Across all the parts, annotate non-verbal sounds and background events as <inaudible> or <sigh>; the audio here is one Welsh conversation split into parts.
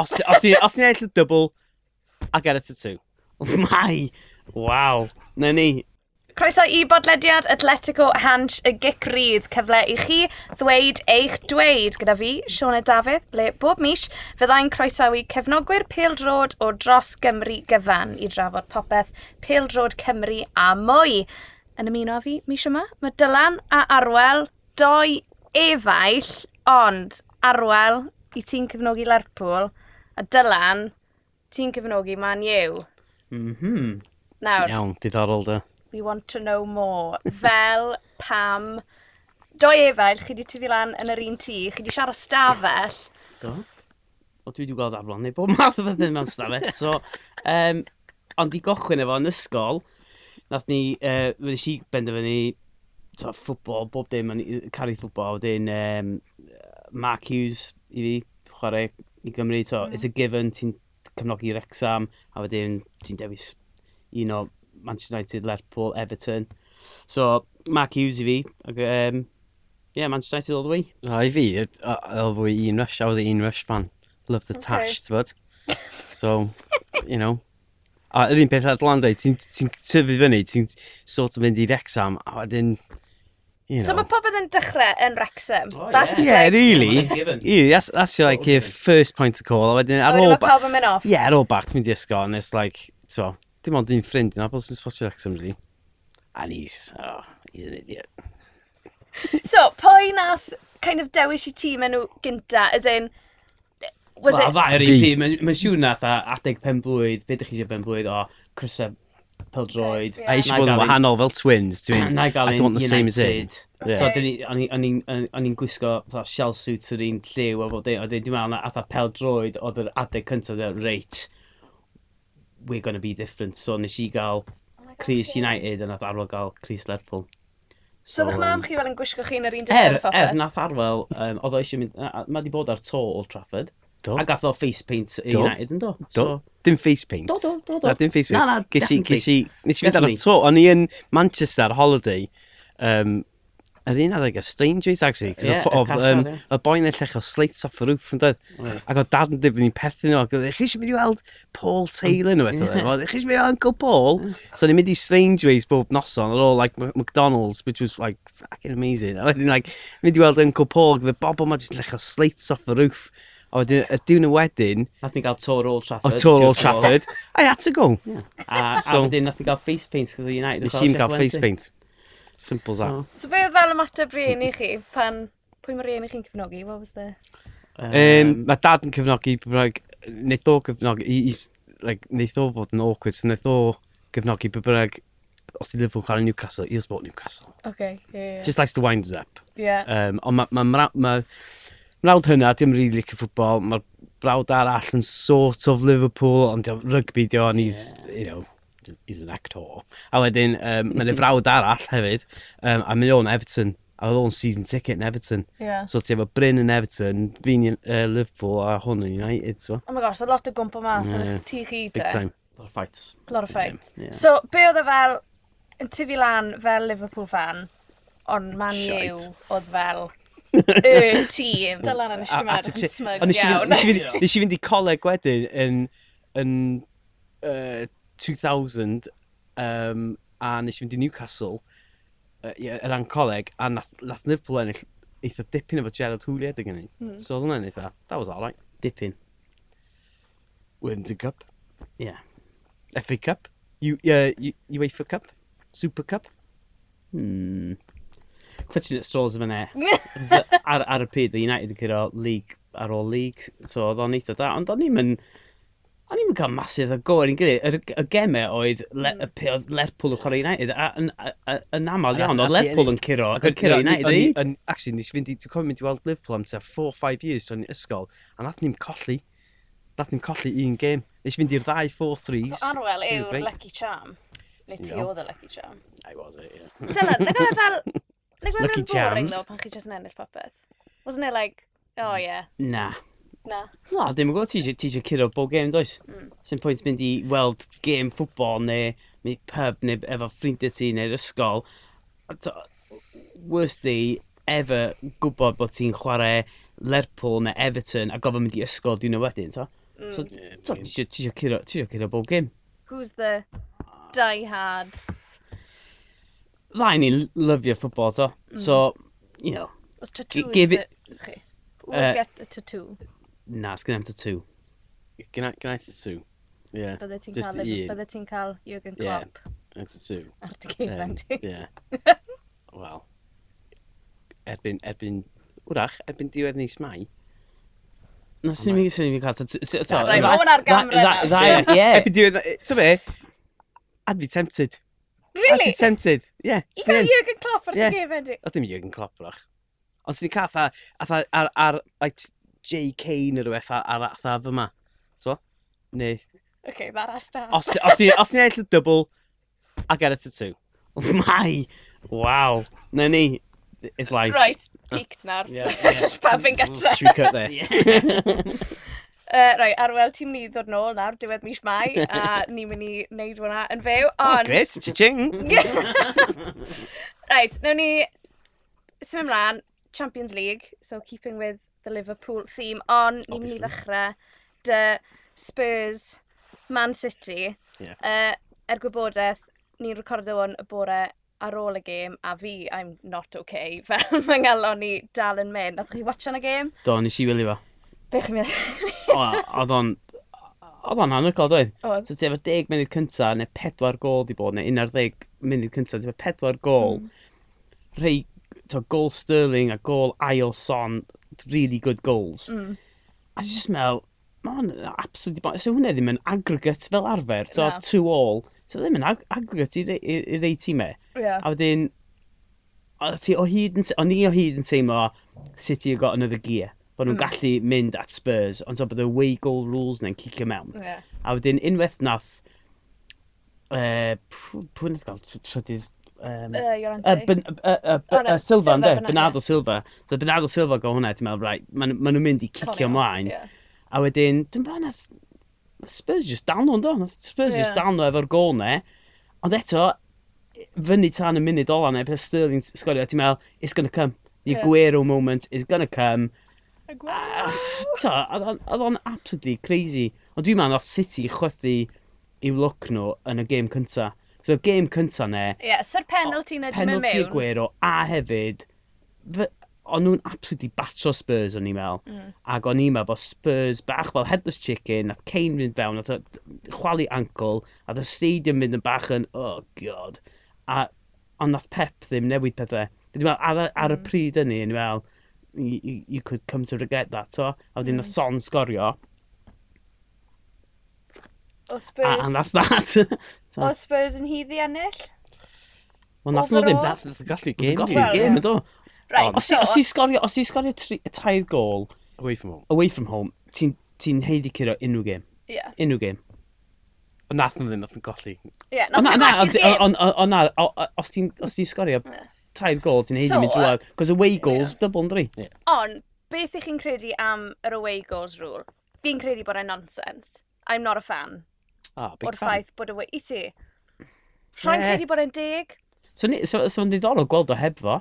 Os, os, ni, os ti'n eill y double, a get it to two. <laughs> Mai! Waw. Na ni. Croeso i bodlediad Atletico Hanch y Gicrydd, cyfle i chi ddweud eich dweud. Gyda fi, Sione Dafydd, ble bob mis fyddai'n croesawu cefnogwyr Pildrod o dros Gymru gyfan i drafod popeth Pildrod Cymru a mwy. Yn ymuno fi, mis yma, mae Dylan a Arwel, doi efaill, ond Arwel, i ti'n cefnogi Lerpwl, A Dylan, ti'n cyfnogi Man U. Mhm. Mm Nawr. Iawn, diddorol da. We want to know more. Fel, pam, doi efail, chi di tyfu lan yn yr un tŷ, chi di siarad stafell. Do. O, dwi wedi gweld aflon neu bob math o bethau mewn stafell. So, um, ond i gochwyn efo yn ysgol, nath ni, uh, wedi si benderfynu so, ffwbol, bob dim, caru ffwbol, wedyn um, Mark Hughes i fi, chwarae i Gymru. So, mm. it's a given, ti'n cefnogi Rexham, a wedyn ti'n dewis un o Manchester United, Lerpool, Everton. So, Mark Hughes i fi, ac um, yeah, Manchester United all the way. A i fi, oedd fwy un rush, I was an un rush fan. Love the okay. tash, ti'n bod? So, you know, A yr un peth ar Landau, ti'n ti tyfu fyny, ti'n sort of mynd i Rexham, a wedyn You know. So mae pobl yn dechrau yn Wrexham. Oh, that's yeah. Like, yeah, really. yeah, that's, that's your, like, your first point of call. A wedyn, ar ôl... Mae pawb yn mynd off. Yeah, ar ôl bach, ti'n mynd i ysgol, and it's like, ti'n dim ond un ffrind yna, Apple sy'n spotio Wrexham, really. And he's, oh, he's an idiot. so, pwy nath kind of dewis i tîm enw gynta, as in, was well, it... Wel, ddau o'r un tîm, mae'n siŵr nath a adeg pen blwydd, beth ydych chi eisiau pen blwydd o, Chrysa peldroed. Yeah. A eisiau bod yn wahanol fel twins. ti'n Dwi'n, I don't want the same as it. Yeah. O'n i'n gwisgo shell suit yr un lliw a bod a dwi'n meddwl na atha peldroed oedd yr adeg cyntaf dweud, reit, we're gonna be different. So nes i gael oh Chris United a nath arwel gael Chris Lerpwl. So, so ddech mam chi fel yn gwisgo chi'n yr un dyfod? Er, er, nath arwel, um, oedd o eisiau mynd, mae di bod ar to Old Trafford. Do. A gath o face paint do. United yn do. do. So, Dim face paint. Do, do, do, do. Na, dim face paint. Na, na, ges i, ges i, nes i fynd ar y to, o'n i yn Manchester ar holiday, um, yr un adeg, y Strangers, actually, cos y, oedd um, yeah. y boi'n ellech o slates off the Roof, yn dweud. ac o dad yn dibyn i'n perthyn nhw, ac oedd, e, chi eisiau mynd i weld Paul Taylor nhw, eto. oedd, e? e, chi eisiau mynd i Uncle Paul? So ni'n mynd i Strangers bob noson, ar ôl, like, McDonald's, which was, like, fucking amazing. A wedyn, like, mynd i weld Uncle Paul, gyda bobl o'n just ellech o slates off the Roof, A wedyn, y diwn yn wedyn... Nath ni gael Tor Old Trafford. O, Tor Old Trafford. I had to go. Yeah. A, so, a wedyn, nath ni gael face paint, gyda United. Nes i'n gael face paint. Simple as that. Oh. So, So, oedd fel ymateb rieni chi, pan... Pwy mae rieni chi'n cyfnogi? What was the... Um, mae dad yn cyfnogi, like, wneud o cyfnogi, he's, like, wnaeth o fod yn awkward, so wneud o gyfnogi bybrag, os i Liverpool chwarae Newcastle, he'll support Newcastle. Okay, yeah, yeah. Just likes to wind us up. Yeah. Um, ond mae ma, ma, ma, ma mrawd hynna, dim rili really licio ffwbol, mae'r brawd arall yn sort of Liverpool, ond rygbi dio, and he's, yeah. you know, he's an actor. A wedyn, um, mae'n y frawd arall hefyd, um, a mae o'n Everton, a oedd o'n season ticket yn Everton. Yeah. So ti efo Bryn yn Everton, fi'n uh, Liverpool a hwn yn United. So. Oh my gosh, a lot o gwmpa mas yn yeah. yn tu chi Big eh? time. A lot of fights. A lot of fights. Yeah. yeah. So, be oedd e fel, yn tyfu lan fel Liverpool fan, ond Man U oedd fel <laughs> y tîm. Dylan yn ysgrifennu edrych yn smug iawn. <laughs> Nes i fynd i coleg wedyn yn, yn uh, 2000 um, a nes i fynd i Newcastle uh, yr coleg a nath, nath Liverpool ennill eitha dipyn efo Gerald Hooley edrych yn mm. So oedd hwnna'n eitha, that was alright. Dipyn. Winter Cup. Yeah. FA Cup. U, uh, UEFA Cup. Super Cup. Hmm clutching at straws yn ne. ar, ar y pryd, y United yn cyrra league ar ôl league, so oedd o'n eitha da, ond o'n i'n mynd... O'n i'n cael masif o gol i'n gilydd. Y, y gemau oedd, le, oedd Lerpwl yn chwarae United, a yn aml iawn, oedd Lerpwl yn cyrro, yn cyrro United. Actually, nes i fynd i, dwi'n cofio mynd i weld Liverpool am 4-5 years o'n ysgol, a nath ni'n colli, nath ni'n colli un gêm. Nes i fynd i'r ddau 4-3s. So Arwel yw'r lucky charm. Neu ti oedd y lucky charm. I was it, yeah. Dylan, <laughs> ag oedd fel, Like, Lucky Charms. Though, pan chi jyst yn ennill popeth. Wasn't it like, oh mm. yeah. Na. Na. Na, ddim yn gwybod, ti eisiau curo bob game, does? Mm. Sy'n pwynt mynd i weld game ffwbol neu mynd pub neu efo ffrindiau ti neu'r ysgol. To, Worst day ever gwybod bod ti'n chwarae Lerpwl neu Everton a gofyn mynd i ysgol diwrnod wedyn, to? Mm. So, ti eisiau curo bob game. Who's the die-hard rai ni'n lyfio ffwbol, to. Mm. So, you know... Os tattoo give it... Chi. Uh, get a tattoo. Na, sgan am tattoo. Gna i tattoo. Yeah. Bydde ti'n cael, bydde ti'n cael Jürgen Klopp. Yeah, a tattoo. <laughs> Ar dy geiriau ti. Yeah. <laughs> Wel, erbyn, erbyn, wrach, erbyn diwedd nis mai, Na, sy'n mynd sy'n mynd cael tattoo. Rai, mae hwn ar gamra. Ie. Erbyn diwedd, so be? I'd be tempted. Really? I'd be tempted. Yeah. I gael Jürgen Klopp ar yeah. dy gef endi. O, dim Jürgen Klopp, roch. Ond sy'n cael atha, atha, ar, ar, like, J. Kane neu rhywbeth ar atha fy ma. So? Neu... OK, mae'r asna. Os, os, os ni'n eill double, I get it to two. Mai! Wow. Na ni. It's like... Right, peaked nawr. Yeah. yeah. Pawb yn gatre. Should we cut there? <laughs> Yeah. Uh, rai, Arwel, ti'n mynd i ddod nôl nawr, diwedd mis mai, a <laughs> ni'n mynd i wneud hwnna yn fyw, ond... Oh, great, ching Right, <laughs> nawn ni symud ymlaen, Champions League, so keeping with the Liverpool theme, ond ni'n mynd i ddechrau dy Spurs Man City. Yeah. Uh, er gwybodaeth, ni'n recordo hwn y bore ar ôl y gêm, a fi, I'm not okay, <laughs> fel mae ngalon ni dal yn mynd. Nath chi watch yn y gêm? Do, nes i wylio fo. Be chi'n meddwl? Oedd o'n... Oedd o'n anhygoel, dweud. Oedd. So ti efo 10 munud cynta, neu 4 gol di bod, neu 11 munud cynta, ti efo 4 gol. Mm. Rhei, to, gol Sterling a gol Ail Son, really good goals. Mm. A ti'n just meddwl, mae hwn yn absolutely bon. So hwnna ddim yn aggregate fel arfer, to, no. two all. So ddim yn ag aggregate i, i, i i'r ei tîmau. Yeah. A wedyn, o'n i o hyd yn teimlo City have got another gear bod nhw'n mm. gallu mynd at Spurs, ond so bod y way goal rules na'n cicio mewn. Yeah. A wedyn unwaith nath, uh, pwy nath gael trydydd um, uh, uh, ben, uh, uh, oh, no, uh, Silva, ynddo? Bernardo Silva. So Bernardo Silva go hwnna, ti'n meddwl, right, maen ma nhw'n mynd i cicio ymlaen. Yeah. A wedyn, dwi'n bod nath Spurs just dal nhw, ynddo? Spurs yeah. just dal nhw efo'r gol ne. Ond eto, fyny tan y munud ola neu, peth Sterling sgorio, ti'n meddwl, it's gonna come. The yeah. Aguero moment is gonna come y gwael. Oedd o'n absolutely crazy. Ond dwi'n meddwl, oedd City chwythu i'w look nhw yn y gêm cynta. So, y gêm cynta ne... Ie, yeah, sy'r penalty na dim mewn. Penalty Aguero, a hefyd... O'n nhw'n absolutely batro Spurs o'n i'n meddwl. Mm. Ac o'n i'n meddwl bod Spurs bach fel headless chicken, nath Kane fynd fewn, nath chwalu ankle, a the stadium fynd yn bach yn, oh god. A, ond nath Pep ddim newid pethau. Dwi'n meddwl, ar, ar y mm. pryd yn o'n i'n meddwl, you, you could come to regret that, so. A wedyn mm. nath Son sgorio. O Spurs. A, and that's that. <laughs> so. O Spurs yn hyddi ennill? Wel, nath nhw ddim beth, nath nhw gallu game. Nath nhw gallu game, ydw. Right, os ti'n sgorio, os ti'n sgorio tair gol... Away from home. Away from home, ti'n ti heiddi curo unrhyw game. Yeah. Unrhyw game. Ond nath nhw ddim, nath nhw golli. Ie, yeah, nath nhw golli game. Ond na, os ti'n sgorio tair gol ti'n heiddi so, mynd drwy'r... Cos away goals, yeah. double yn dri. Yeah. On, beth ych chi'n credu am yr away goals rule? Fi'n credu bod e'n nonsense. I'm not a fan. Ah, big O'r fan. ffaith bod away... I ti? Rha'n yeah. credu bod e'n deg? So, ni, so, so ddiddorol gweld o heb fo.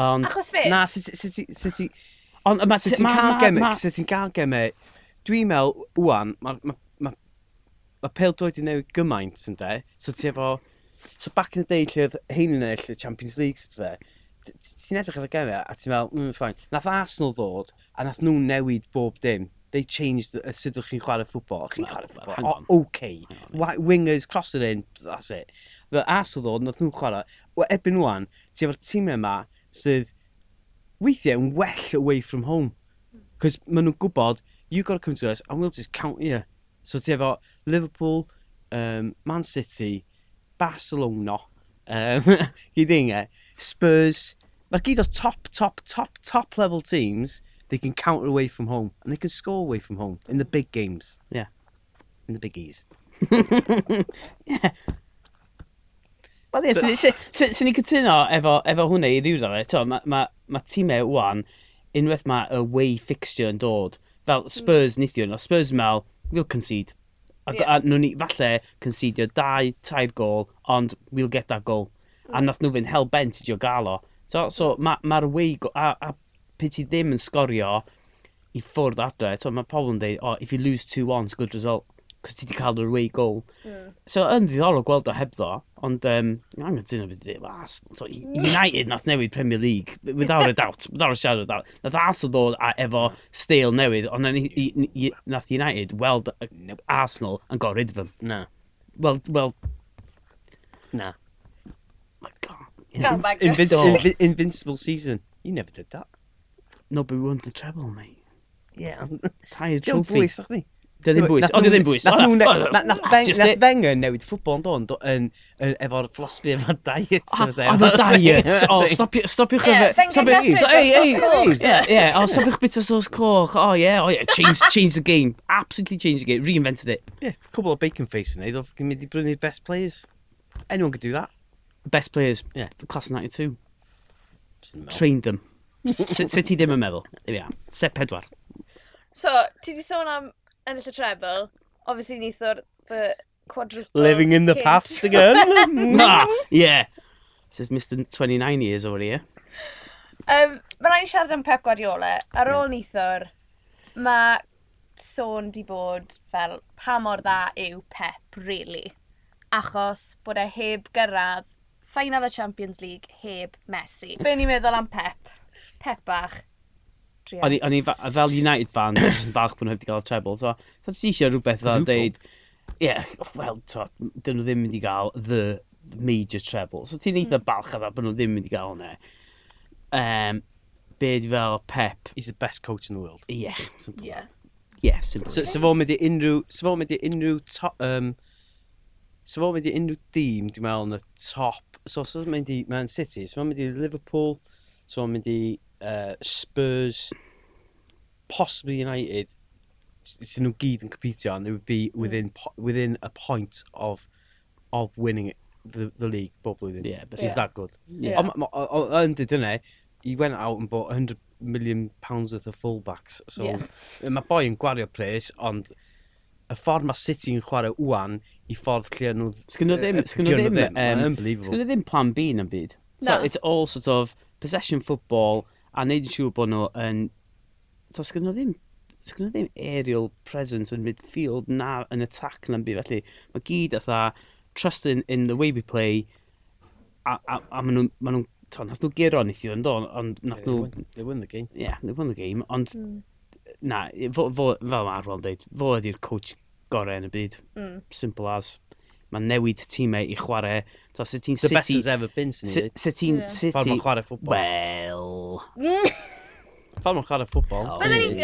Ond... Achos fe? Na, sut ti... Ond ma... Sut ti'n cael gemau? Sut ti'n cael gemau? Dwi'n meddwl, wwan, mae ma, ma, ma, ma pêl droed i newid gymaint, ynddo? So ti efo... So back in the day lle oedd hein yn ennill y Champions League, fe, ti'n edrych ar y gemau a ti'n meddwl, mm, fine. Nath Arsenal ddod a nath nhw newid bob dim. They changed y sut ydych chi'n chwarae ffwbol. Chi'n chwarae ffwbol, OK. Wingers, cross it in, that's it. Fe Arsenal ddod, nath nhw'n chwarae. Wel, ebyn nhw'n, ti efo'r tîmau yma sydd weithiau yn well away from home. Cos maen nhw'n gwybod, you got to come to us and we'll just count you. So ti efo Liverpool, um, Man City, Barcelona, um, <laughs> hyd inge, Spurs, mae'r gyd o top, top, top, top level teams, they can counter away from home, and they can score away from home, in the big games. Yeah. In the biggies. <laughs> yeah. Wel ie, sy'n ni cytuno efo, efo hwnna i rhywun o'r eto, mae ma, ma tîmau wwan, unwaith mae away fixture yn dod, fel Spurs mm. nithiwr, o Spurs mel, we'll concede. A, yeah. a nhw'n ni, falle, concedio dau, tair gol, ond we'll get that goal. A nath nhw fynd hell bent i gael o. So, so mae'r ma, ma wei, a, a pe ti ddim yn sgorio i ffwrdd adre, so mae pobl yn dweud, oh, if you lose 2-1, it's a good result cos ti wedi cael yr away goal. Mm. So, yn ddiddorol gweld o hebddo, ond um, angen ti'n ymwneud was. So, United nath newid Premier League, without a doubt, without a shadow of doubt. Nath Arsenal ddod a, efo stale newydd, ond nath United weld uh, Arsenal yn got rid of them. Na. Well, well... Na. My God. Invinci invincible season. You never did that. No, but we won the treble, mate. Yeah. Tired <laughs> trophy. Dio'n bwys, Dio ddim bwys. O, dio ddim bwys. Nath Fenger newid ffwbol yn dod yn, efo'r fflosgu efo'r diet. A the diet. <laughs> O, stopiwch efo... Ei, ei, Ie, O, stopiwch bit o sos coch. O, ie, o, ie. Change the game. Absolutely changed the game. Reinvented it. Ie, cwbl o bacon face yn neud. Oedd mynd i brynu'r best players. Anyone could do that. Best players. Yeah. Class 92. Trained them. Sut ti ddim yn meddwl? Ia. Set pedwar. So, ti di sôn am ennill y treble, obviously nithwr the quadruple. Living in the kid. past <laughs> again. <laughs> nah, yeah. Says Mr 29 years over here. Um, mae rhaid i siarad am Pep Guardiola. Ar ôl yeah. nithwr, mae sôn di bod fel pa mor dda yw Pep, really. Achos bod e heb gyrraedd final y Champions League heb Messi. Be ni'n meddwl am Pep? Pep bach, O'n i, o'n i fa- fel United fan, <coughs> jyst yn falch bod nhw wedi cael treble. So, so ti eisiau rhywbeth fel deud, ie, yeah, wel, to, dyn nhw ddim wedi cael the major treble. So ti'n eitha hmm. balch a fel bod nhw ddim wedi cael hwnna. Um, be di fel Pep. He's the best coach in the world. Ie. Yeah. Yeah. Yeah, simple. So, so fo'n mynd i unrhyw, so fo'n mynd i unrhyw, to, um, so fo'n mynd i unrhyw dîm, dwi'n meddwl, yn y top. So, so fo'n mynd i Man City, so fo'n mynd i Liverpool, so fo'n mynd i uh, Spurs, possibly United, it's nhw gyd yn competio and they would be hmm. within within a point of of winning the, the league bob blwyddyn. Yeah, but he's yeah. that good. Yeah. Ond dyd yna, he went out and bought 100 million pounds worth of fullbacks. So, yeah. <laughs> mae boi yn gwario pres, ond y ffordd mae City yn chwarae wwan i ffordd lle nhw... Sgyn nhw ddim, sgyn nhw ddim, um, unbelievable. Sgyn nhw ddim plan B yn byd. No. So, it's all sort of possession football, a wneud yn siŵr bod nhw yn... To, sgyn nhw ddim sgyn nhw ddim aerial presence yn midfield na yn attack na'n byd felly. Mae gyd atha trust in, in the way we play a, a, a maen nhw'n ma nhw, to, nath nhw gero neithio yn do, ond nath nhw... They won the game. Yeah, they won the game, ond mm. na, fo, fo, fel mae Arwel yn dweud, fo ydy'r coach gorau yn y byd. Mm. Simple as mae newid tîmau i chwarae. So, sut ti'n City... The best has ever been, sy'n ei Sut ti'n yeah. City... Ffordd mae'n chwarae ffwbol. Wel... <laughs> Ffordd mae'n chwarae ffwbol. Oh. Byddai'n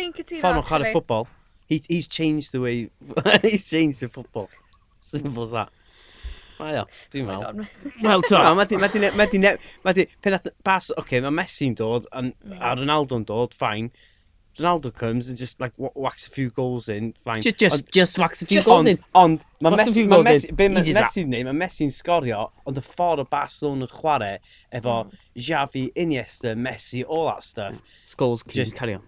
ni'n cytuno, Ffordd mae'n chwarae ffwbol. He's changed the way... <laughs> he's changed the football. Simple as that. Mae o, dwi'n oh meddwl. Wel, to. Mae di... Mae Pen at... Bas, oce, okay, mae Messi'n dod, mm. a Ronaldo'n dod, fine. Ronaldo comes and just like whacks a few goals in, fine. Just, just, ond, just whacks a few just, goals in. Ond, mae Messi, ma Messi, be, ma Messi'n neud, mae Messi'n sgorio, ond y ffordd o Barcelona yn chwarae efo. Hmm. Xavi, Iniesta, Messi, all that stuff. Skulls, can just, carry on.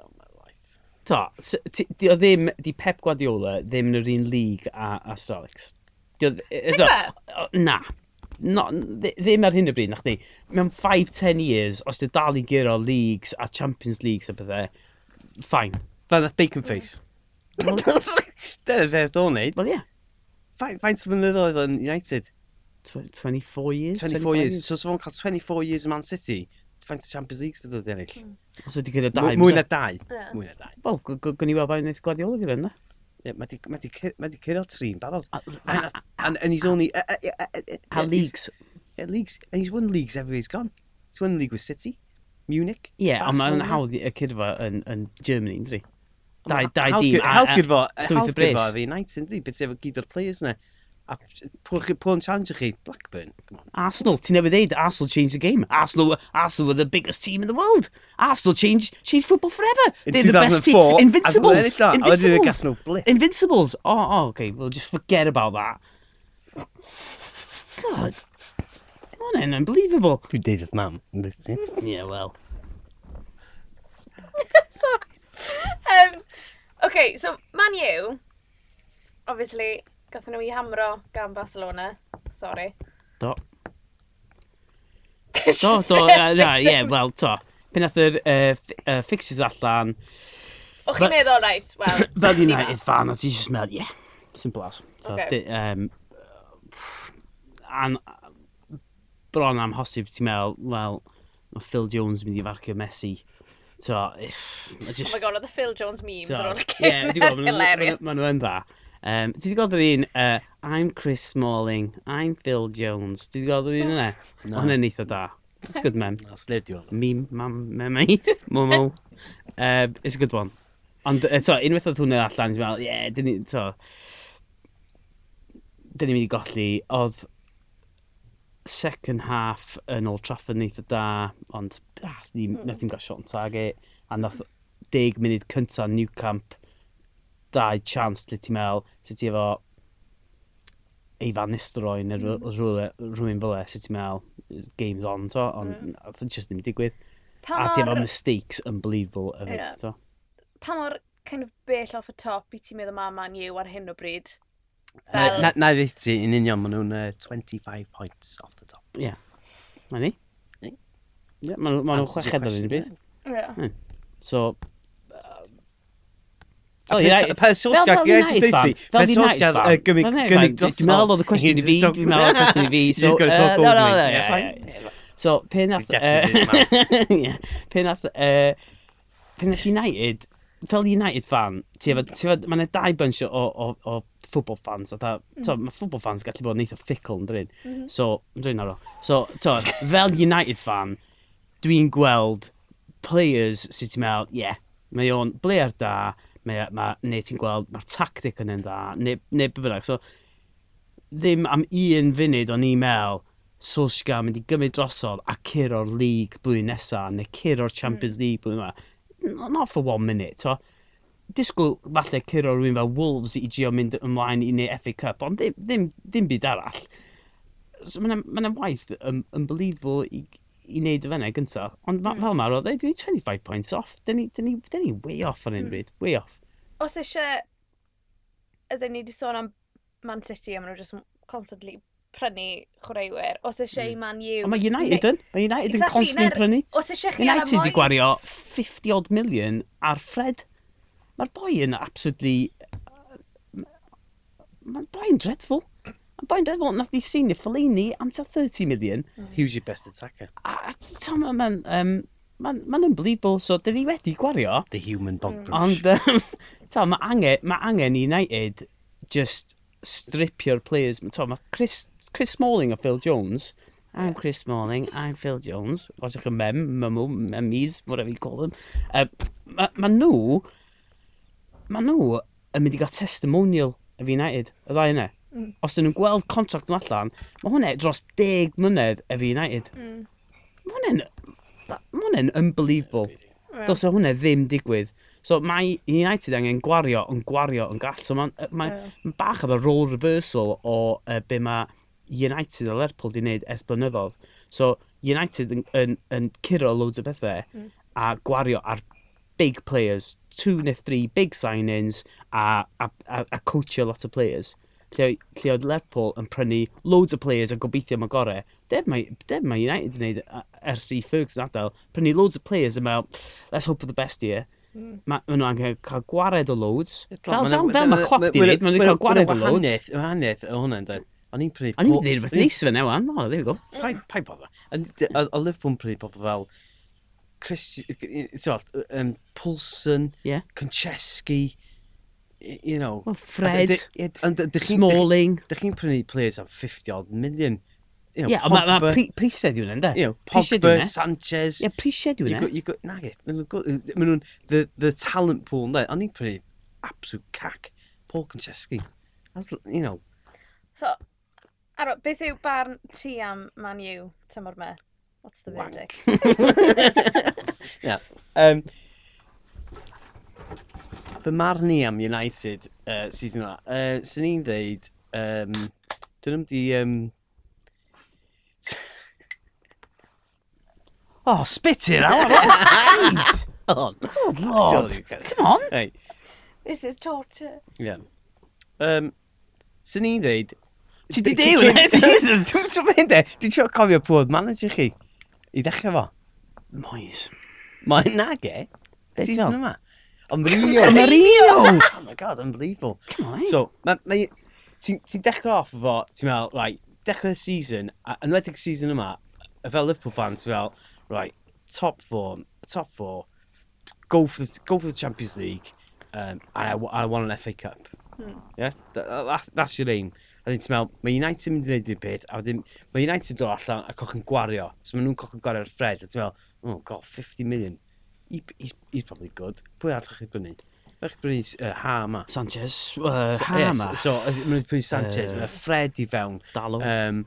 oh, my life. Ta, so, ti, di, o ddim, di Pep Guardiola ddim yn yr un lig a, a Stralix. E, e, e? Na no, ddim ar hyn o bryd, na chdi, mewn 5-10 years, os dy dal i gyro leagues a Champions Leagues a bethau, fine. Fel nath Bacon Face. Dyna fe o'n neud. Wel, ie. <laughs> Faint o fynydd oedd yn United? 24 years? 24 years. So, so fo'n cael 24 years Man City, faint o Champions Leagues fydd oedd ennill? Hmm. Os wedi gyda dau. Mwy na dau. Mwy na dau. Wel, gwni i weld faint wnaeth Guardiola gyda yna. Mae di, ma di, ma di cyrra tri'n barod. And, and, and he's only... Uh, uh, uh, uh, uh, leagues. Yeah, leagues. And he's won leagues everywhere he's gone. He's won league with City, Munich. Ie, Yeah, ond mae'n hawdd y cyrfa yn, yn Germany, ynddi? Dau, dau dîm. Hawdd gyrfa, hawdd gyrfa fi night, ynddi? Beth efo gyd o'r players na. Pwy'n challenge chi, Blackburn. Arsenal, ti'n newydd dweud Arsenal changed the game. Arsenal, Arsenal were the biggest team in the world. Arsenal changed, changed football forever. In They're the best team. Invincibles. Invincibles. Invincibles. Invincibles. Oh, oh, okay, well, just forget about that. God. Come on in, unbelievable. Two days of mam. yeah, well. <laughs> Sorry. Um, okay, so Man U, obviously, Gathen nhw i hamro gan Barcelona. Sorry. <laughs> Do. do, do, na, na, ie, wel, to. Pe nath yr uh, uh, fixtures allan... O'ch chi'n meddwl, right, wel... <laughs> Fel United fan, a ti just meddwl, ie, yeah, simple as. So, okay. di, um, an, bron am hosib, ti'n meddwl, wel, mae Phil Jones mynd i farcio Messi. So, just... Oh my god, oedd y Phil Jones memes ar ôl y cyn. Ie, dwi'n gwybod, maen nhw yn dda. Um, ti wedi gweld yr un, uh, I'm Chris Smalling, I'm Phil Jones. Ti wedi gweld yr un yna? No. Ond yn eitha da. It's a good mem. That's led you on. Me, mam, meme, <laughs> momo. Uh, it's a good one. Ond eto, unwaith oedd hwnna allan, ti'n meddwl, ie, yeah, dyn ni, to... Dyn ni'n mynd i golli, oedd second half yn Old Trafford neitha da, ond ah, nath ni'n gael shot on target, a nath 10 munud cynta New Camp, dau chance lle ti'n meddwl, sut ti efo Eifan Nistelrooy neu mm. rhywun fel e, sut ti'n meddwl, game's on, to, ond mm. just ddim digwydd. Pa a ti efo mistakes unbelievable yfyd, yeah. to. Pa mor kind of bell off y top i ti'n meddwl ma man yw ar hyn o bryd? Fel... Na, na, na ti, yn union, maen nhw'n uh, 25 points off the top. Ie. Yeah. Na ni? Ie. Yeah, maen nhw'n chweched ar un byd. Ie. Hmm. So, O, ie. Pa'r Solskjaer, ie, jyst neud ti. Pa'r Solskjaer, gynnig dosol. Dwi'n meddwl oedd y <laughs> cwestiwn i fi, dwi'n meddwl oedd y cwestiwn i fi. He's got to talk uh, over me. So, pen ath... Pen ath... Pen ath United, fel United fan, mae'n dau bunch o football fans, a da, hmm. to, mae football fans gallu bod yn eitha fickle yn dryn. Mm-hmm. So, yn drin ar o. So, to, fel United fan, dwi'n gweld players sydd ti'n meddwl, ie, yeah, mae o'n blair da, mae, e, mae, neu ti'n gweld, mae'r tactic yn yn dda, neu, neu bynnag. So, ddim am un funud o'n e-mail, Solskjaer mynd i gymryd drosodd a cyr o'r lig blwyddyn nesaf, neu cyr o'r Champions hmm. League blwyddyn yma. Not for one minute, to. Disgwyl falle cyr o'r rhywun fel Wolves i geo mynd ymlaen i neu FA Cup, ond ddim, ddim, ddim byd arall. So, mae'n ma waith um, unbelievable i, i wneud y fennau gyntaf. Ond mm. fel mae'r oedd, e, dyn ni 25 points off. Dyn ni, dyn ni, dyn ni way off ar un hmm. bryd. Mm. Way off. Os eisiau... As ni wedi sôn am Man City, a maen nhw just constantly prynu chwaraewyr. Os eisiau mm. Man U... Ond mae United yn. Mae United yn exactly, constantly ner, prynu. Os eisiau chi United wedi gwario 50 odd million ar Fred. Mae'r boi yn absolutely... Mae'r boi yn dreadful. And by Devil, nath ni senior Fellini am ta 30 million. Mm. He was your best attacker. A Tom, mae'n um, man, man unbelievable. So, dyn ni wedi gwario. The human dog brush. Mm. Ond, um, <laughs> ta, mae angen, ma angen United just stripio'r players. Tom, mae Chris, Chris Smalling a Phil Jones. I'm Chris Smalling, I'm Phil Jones. Os ych yn mem, mymw, memis, whatever you call them. Uh, mae ma nhw, mae nhw yn mynd i gael testimonial of United, y ddau yna. Mm. Os dyn nhw'n gweld contract nhw allan, mae hwnna dros 10 mlynedd efo United. Mm. Mae hwnna'n... Mae hwnna'n unbelievable. Dos e o hwnna ddim digwydd. So mae United angen gwario yn gwario yn gall. So mae'n ma, ma bach efo role reversal o uh, be mae United a Lerpwl di wneud ers blynyddoedd. So United yn, yn, yn curo loads o bethau mm. a gwario ar big players, two neu three big signings a, a, a, a coachio lot o players lle, lle oedd Lerpwl yn prynu loads o players a gobeithio mae gorau. Deb mae, deb mae United yn gwneud ers i Ferguson adael, prynu loads o players a meddwl, let's hope for the best here. Mm. Mae nhw angen cael gwared o loads. Fel, fel, fel mae Klopp di wneud, mae nhw'n cael gwared o loads. Mae wahaniaeth o hwnna'n dweud. O'n i'n prynu... O'n i'n gwneud rhywbeth neis fe newan. O, there we go. Pai bother. O Liverpool yn prynu pobl fel Chris, um, Poulsen, yeah. Konchesky, you know... Well, Fred, Smalling. Dych chi'n prynu players am 50-odd million. You know, yeah, Pogba, ma, ma pri, prised yw You know, Pogba, Sanchez. Yeah, prised yw hwnna. You got, na, e, maen nhw'n, the, the talent pool, ynddo. O'n i'n prynu absolute cac. Paul Konchesky. You know. So, Aro, beth yw barn ti am Man U tymor me? What's the verdict? <laughs> yeah. Um, fy marn i am United uh, season yma, uh, sy'n ni'n dweud, um, dwi'n ymdi... Um... oh, spit it out! Jeez! <laughs> Oh, Good lord! Come on! Hey. This is torture. Yeah. Um, sy'n ni'n dweud... Ti di dew yn <laughs> Jesus! Dwi'n trio mynd e! Dwi'n trio cofio pwyd manager chi. I ddechrau fo. Moes. Mae'n nag e? Season yma. On Rio! Oh my god, unbelievable. Come on. So, ti'n ti dechrau off efo, ti'n meddwl, right, dechrau y season, a enwedig season yma, y fel Liverpool fan, ti'n meddwl, right, top four, top four, go for the, go for the Champions League, um, and I, I want an FA Cup. Hmm. Yeah? That, that, that's your aim. A ti'n meddwl, mae United yn mynd i wneud i'r beth, a wedyn, mae United dod allan a coch yn gwario. So mae nhw'n coch yn gwario'r Fred, a ti'n meddwl, oh god, 50 million he, he's, he's probably good. Pwy all chi'n gwneud? Chi'n brynu uh, Hama. Uh, Sanchez. Uh, Hama. Yes, so, mae'n brynu Sanchez, uh, mae'n Fred i fewn. Dalo. Um,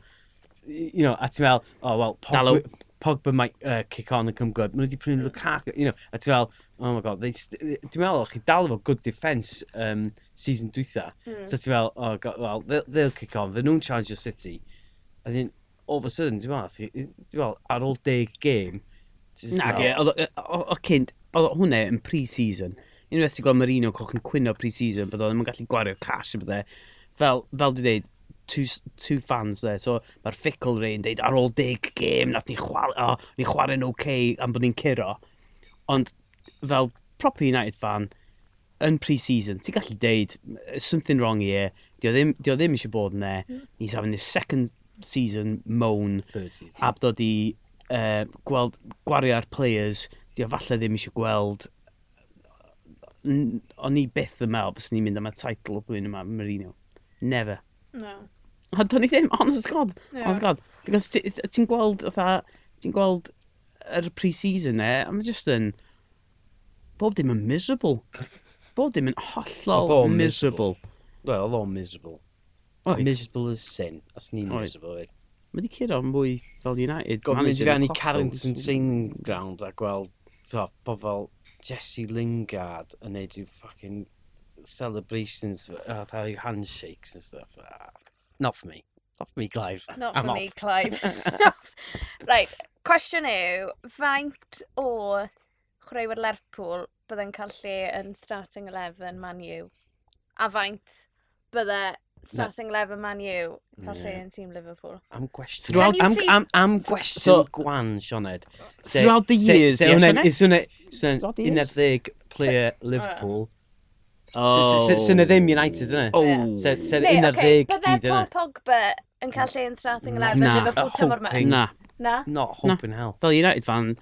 you know, a ti'n meddwl, oh, well, Pogba, Pogba might uh, kick on and come good. Mae'n wedi prynu Lukaku, you know, a ti'n meddwl, oh my god, dwi'n meddwl, chi dal efo good defence um, season dwytha. Mm. So ti'n meddwl, oh god, well, they'll, they'll kick on, they nhw'n challenge your city. A then, all of a sudden, dwi'n meddwl, ar ôl deg game, Nag e, o cynt, oedd hwnna yn pre-season. Unwaith ti'n gweld Marino coch yn cwyno pre-season, bod oedd ddim yn gallu gwario cash o bydde. Fel, fel dwi dweud, two, two fans there, so mae'r ffickl rei yn dweud, ar ôl dig game, nath ni chwarae, oh, ni chwarae'n oce okay, am bod ni'n curo. Ond fel proper United fan, yn pre-season, ti'n gallu deud, something wrong here, di o ddim, dio ddim eisiau bod yn there, hmm. he's having his second season moan, Third season. a bod i uh, gweld gwariau'r players, di o falle ddim eisiau gweld o'n i byth yn meddwl bys ni'n mynd am y title o blwyddyn yma, Marino. Never. No. A do'n i ddim, <laughs> honest god. Yeah. Honest god. Because ti'n gweld, otha, ti'n gweld yr er pre-season e, a mae just yn... Bob dim yn miserable. Bob dim yn hollol miserable. Wel, oedd o'n miserable. Oes. Miserable as sin. As ni'n miserable. Oes. Mae wedi cyrra mwy fel United. Gofyn mynd i fewn i Carrington Training Ground a gweld top pobl Jesse Lingard yn neud yw fucking celebrations uh, how handshakes and stuff. Ah, not for me. Not for me, Clive. Not I'm for off. me, Clive. <laughs> right, cwestiwn yw, faint o chwaraewyr Lerpwl bydde'n cael lle yn starting 11 man U? A faint bydde starting eleven man you, falle yeah. yn tîm Liverpool. Am gwestiwn. Throughout, am, see... am, am gwestiwn so, gwan, Sioned. Throughout the years, oh, se, se, yeah, Sioned. Sioned, Sioned, uned ddeg player Liverpool. Oh. Sy'n ddim United yna. Oh. Sy'n un uned ddeg gyd, yna. Bydde Paul Pogba yn cael lle yn starting 11 na. Liverpool tymor yma? Na. Na? Not hoping hell. Fel United fan,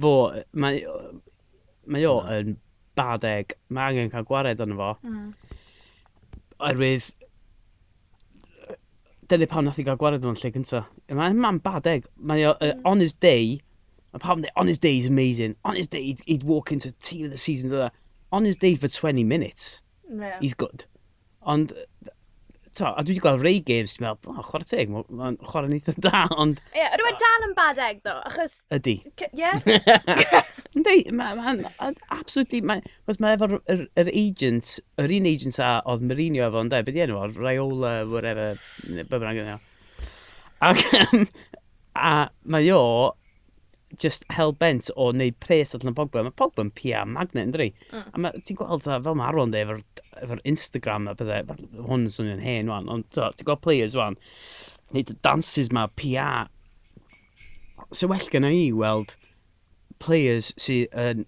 fo, mae o yn badeg, mae angen cael gwared arno fo. Mm. Oherwydd, dyna pam nath i gael gwared o'n lle cynta. Mae'n man badeg. Mae o, uh, on his day, mae pam on his day is amazing. On his day, he'd, he'd walk into the team of the season. On his day for 20 minutes, yeah. he's good. Ond to, a dwi wedi gweld rei games, ti'n meddwl, oh, chwarae teg, mae'n ma chwarae'n eitha da, <laughs> ond... Ie, yeah, rwy'n dal yn bad egg, ddo, achos... Ydi. Ie? <laughs> <laughs> Ynddi, mae'n absolutely, mae'n ma efo'r er, er agent, yr un agent a oedd Mourinho efo, ynddi, beth i enw, Raiola, whatever, be bynnag yna. Ac, um, a mae o just hell-bent o wneud pres allan o Pogba. Mae Pogba'n PR magnet, ynddi? Mm. A ma, ti'n gweld ta, fel mae Arlon, efo'r efo Instagram a bydde, hwn yn swnio'n hen, wan, ond ti'n gweld players, wan, wneud y dances ma, PR. So well gyda i weld players sydd yn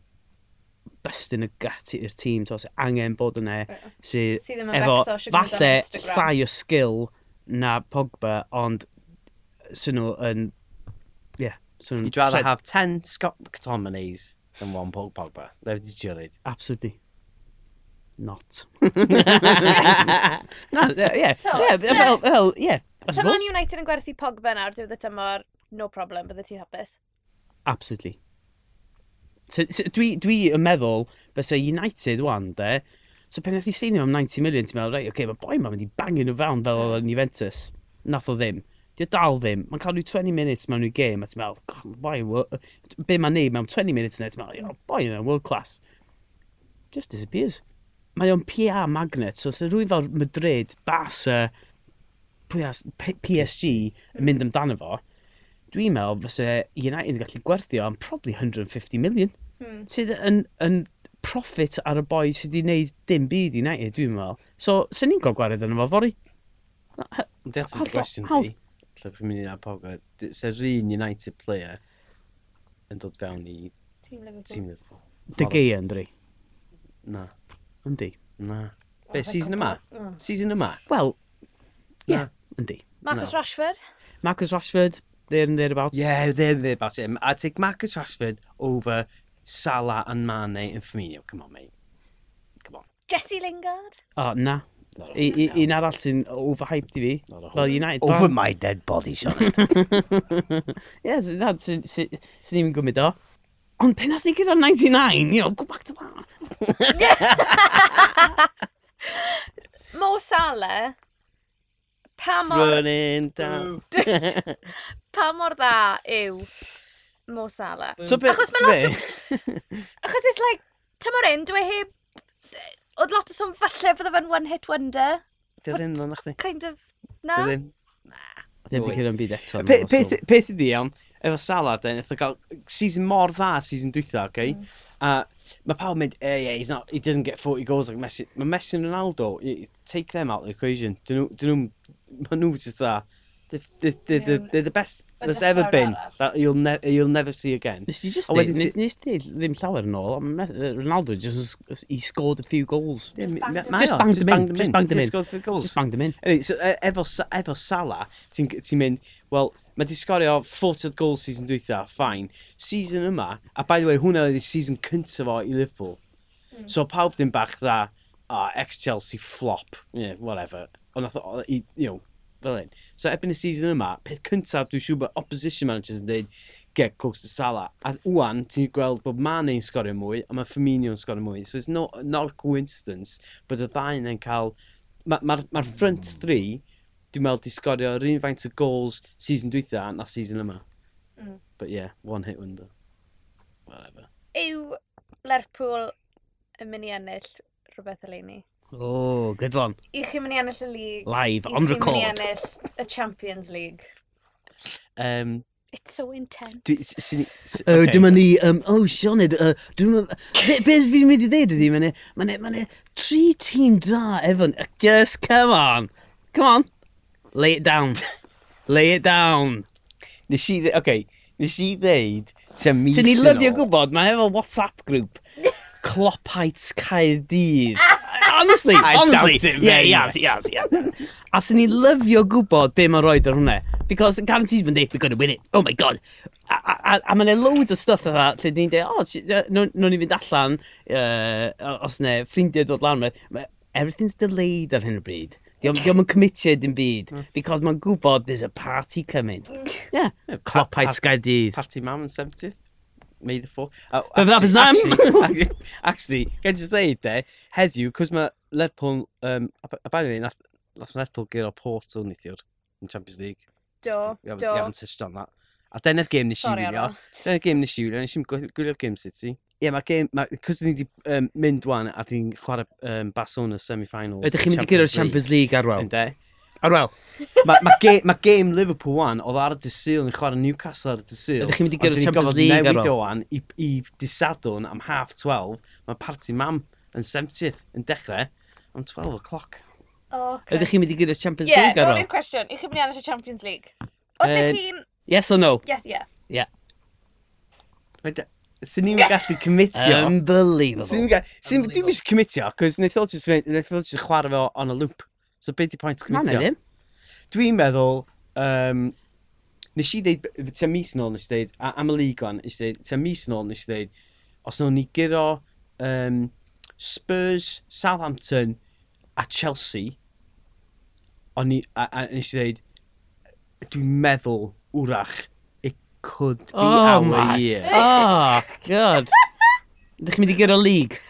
bestyn y gat i'r tîm, to, sydd angen bod yna, sydd e, sy efo falle llai o skill na Pogba, ond sy'n nhw yn So You'd rather said, have 10 Scott McTominays than one Paul Pogba. They're deteriorated. Absolutely. Not. <laughs> no, uh, yeah. So, yeah, so, well, well, yeah. So Man United yn gwerthu Pogba nawr, diwedd y tymor, no problem, bydde ti'n hapus? Absolutely. So, so, dwi, dwi yn meddwl, bys United wan, de, so pen eithaf i seinio am 90 million, ti'n meddwl, reit, oce, okay, mae boi ma'n mynd i bangio nhw fewn fel hmm. oedd yn Juventus. Nath o ddim. Di dal ddim, mae'n cael nhw 20 minutes mewn i'w game, a ti'n meddwl, boi, be mae'n neud mewn 20 minutes yna, ti'n meddwl, boi yna, world class. Just disappears. Mae o'n PR magnet, so sy'n rhywun fel Madrid, Barca, PSG yn mynd amdano fo, dwi'n meddwl fysa United yn gallu gwerthio am probably 150 million. Hmm. Sydd yn, yn profit ar y boi sydd wedi gwneud dim byd United, dwi'n meddwl. So, sy'n ni'n gael gwared yn fo fori? That's a question, di lle chi'n mynd i na Pogba, se'r un United player yn dod fewn i Team Liverpool. Team Liverpool. De Gea yn dri? Na. Yndi? Na. Be, season yma? Season yma? Wel, ie, yeah, yndi. Marcus no. Rashford? Marcus Rashford, there and thereabouts. Yeah, there and thereabouts. I I'd take Marcus Rashford over Salah and Mane and Firmino. Come on, mate. Come on. Jesse Lingard? Oh, na un arall sy'n overhyped i fi. Fel United fan. Over my dead body, Sean. Ie, <laughs> sy'n ddim yn gwmyd o. Ond pen ath i gyda 99, you know, go back to that. <laughs> Mo Salah, pa mor... Running down. <laughs> pa mor dda yw Mo Salah? So, achos mae'n lot... achos it's like, tymor un, dwi e heb oedd lot o sôn falle fydde fe'n one hit wonder. Dio ddim ddo'n chdi. Kind of, na. Dio ddim. Na. Dio ddim o'n byd eto. Pe, peth, peth ydi iawn, efo salad, eh, yn eitha gael season mor dda season dwytha, okay? Mm. A mae pawb mynd, eh, yeah, he's not, he doesn't get 40 goals like Messi. Mae Messi and Ronaldo, take them out of the equation. Dyn nhw, dyn nhw, mae nhw just dda. They're, they're, they're, they're the best there's ever been that you'll, ne you'll never see again. Nes ti just dweud, nes ti ddim llawer yn ôl, Ronaldo just, he scored a few goals. Just banged him in. Just banged him in. Just banged him in. Anyway, so e, efo, efo Salah, ti'n ti mynd, well, mae di sgorio 40 goal season dwytha, fine. Season yma, a by the way, hwnna oedd season cyntaf o i Liverpool. Hmm. So pawb dim bach dda, ah, ex-Chelsea flop, yeah, whatever. Ond nath, you know, fel hyn. So ebyn y season yma, peth cyntaf dwi'n siŵr bod opposition managers yn dweud get close to Salah. A wwan, ti'n gweld bod Mane'n sgorio mwy, a mae Firmino'n sgorio mwy. So it's not, not a coincidence bod y ddau yn cael... Mae'r ma, ma, ma front hmm. three, dwi'n meddwl, di sgorio yr un faint o goals season dwytha na season yma. Mm. But yeah, one hit wonder. Whatever. Yw Lerpwl yn mynd i ennill rhywbeth eleni? Oh, good one. I chi mynd i ennill y lig. Live, on record. I chi mynd i ennill y Champions League. Um, It's so intense. Dwi, sy'n... Oh, okay. Dyma ni... Um, oh, Sioned, uh, dwi'n... Be, be fi'n mynd i ddweud ydi, mae'n... ma ma Tri tîm da, Evan. Just come on. Come on. Lay it down. <laughs> Lay it down. Nes i... Oce. Okay. Nes i ddeud... Ti'n mis yn ôl. Swn i lyfio gwybod, mae efo WhatsApp grŵp. <laughs> Clopites Caerdydd honestly, I honestly. Doubt it, yeah, he yes, yes. has. A sy'n ni lyfio gwybod be mae'n roed ar hwnna. Because guaranteed when we're going to win it. Oh my god. A, a, a, a loads o stuff yna lle ni'n dweud, o, oh, nhw'n ni fynd allan, uh, os ne, ffrindiau dod lan. Everything's delayed ar hyn o bryd. Diolch yn committed yn byd, mm. because mae'n gwybod there's a party coming. <laughs> Yeah, Clopite Sky Dydd. Party mam yn 70th. May the four. Oh, But that was Nam! <laughs> Actually, actually, gen i'n dweud de, heddiw, cos mae Lerpwl, um, a apparently, nath, nath Lerpwl gyda Porto neithiwr yn Champions League. Do, we do. We haven't touched on that. A dyna'r gêm nes i wylio. Dyna'r gêm nes i wylio. Nes i'n gwylio'r gêm City. Ie, yeah, mae gêm... Ma, Cos ni wedi um, mynd wan a di'n chwarae um, Barcelona semi-finals. Ydych chi'n mynd i gyda'r Champions League ar wel? Ynde. Ar wel. <laughs> Mae ma ge, ma game Liverpool wan, oedd ar y dysil, yn chwarae Newcastle ar y dysil. Ydych chi'n mynd i gyrra'r Champions League ar ôl? Wan, i, i disadwn am half 12, mae party mam yn 70th yn dechrau am 12 o'clock. Oh, okay. Ydych chi'n mynd i gyrra'r Champions yeah, League ar ôl? Ie, cwestiwn. Ych chi'n mynd i ennill y Champions League? Os uh, ych chi'n... Yes or no? Yes, yeah. Yeah. Swn ni'n gallu cymitio. Unbelievable. Dwi'n gallu cymitio, cos wnaeth o just chwarae fe on a loop. So be di pwynt cymwytio? Dwi'n meddwl, um, nes i ddeud, tua mis nôl nes i ddeud, a, am y ligon, nes i ddeud, tua mis nôl nes i ddeud, os nhw'n ni gyro um, Spurs, Southampton a Chelsea, o'n i, a, a nes i ddeud, dwi'n meddwl, wrach, it could be oh our my. year. <laughs> Oh, god. Ydych chi'n mynd i gyro league?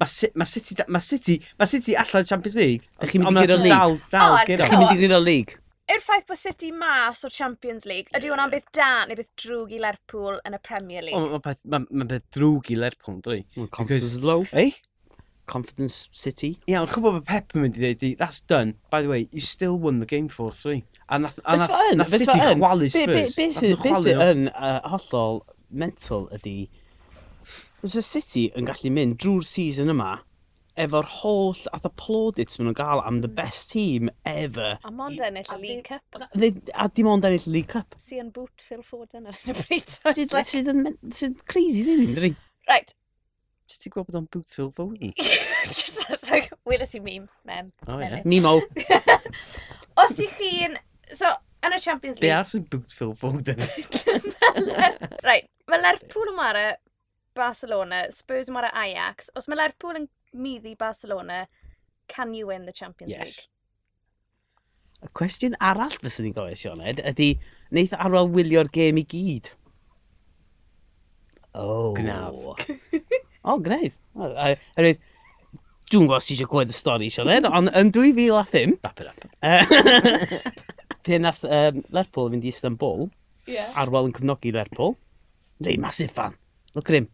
mae ma City, ma City, ma City allan Champions League. Ydych chi'n mynd i gyda'r league? Dal, dal, gyrra. Ydych chi'n mynd i gyda'r league? Yw'r ffaith bod City mas o'r Champions League, ydy hwnna'n beth da neu beth drwg i Lerpwl yn y Premier League? Mae'n beth, ma, ma beth drwg i Lerpwl, dwi. Confidence is low. Ei? Confidence City. Ia, ond chwbod bod Pep yn mynd i ddeud, that's done. By the way, you still won the game 4-3. A nath, a nath, nath City chwalu Spurs. Be sy'n hollol mental ydy, Fysa City yn gallu mynd drwy'r season yma efo'r holl ath y plaudits maen nhw'n gael am the best team ever. A mond ennill y League Cup. They, a dim ond ennill League Cup. Si yn boot Phil Foden ar y bryd. <laughs> Sy'n crazy dyn ni'n dri. Right. Ti ti'n gwybod bod o'n boot Phil Foden? Wylis <laughs> i meme. Mem. O ie. Mimo. <laughs> Os i chi'n... So, yn y Champions League... Be as yn boot Phil Foden? right. Mae Lerpwl yn mare Barcelona, Spurs yn wara Ajax. Os mae Lerpwl yn middi Barcelona, can you win the Champions yes. League? Y cwestiwn arall fysyn ni'n gofio, Sioned, ydy wneith arwel wylio'r gêm i gyd? Oh. Gnaf. o, greif. Erwydd, dwi'n gwybod sy'n eisiau gwed y stori, Sioned, ond yn 2005... Bap it up. E, <laughs> pe nath um, Lerpwl fynd i Istanbul, yeah. arwel yn cefnogi Lerpwl, Neu, massive fan. Look at him.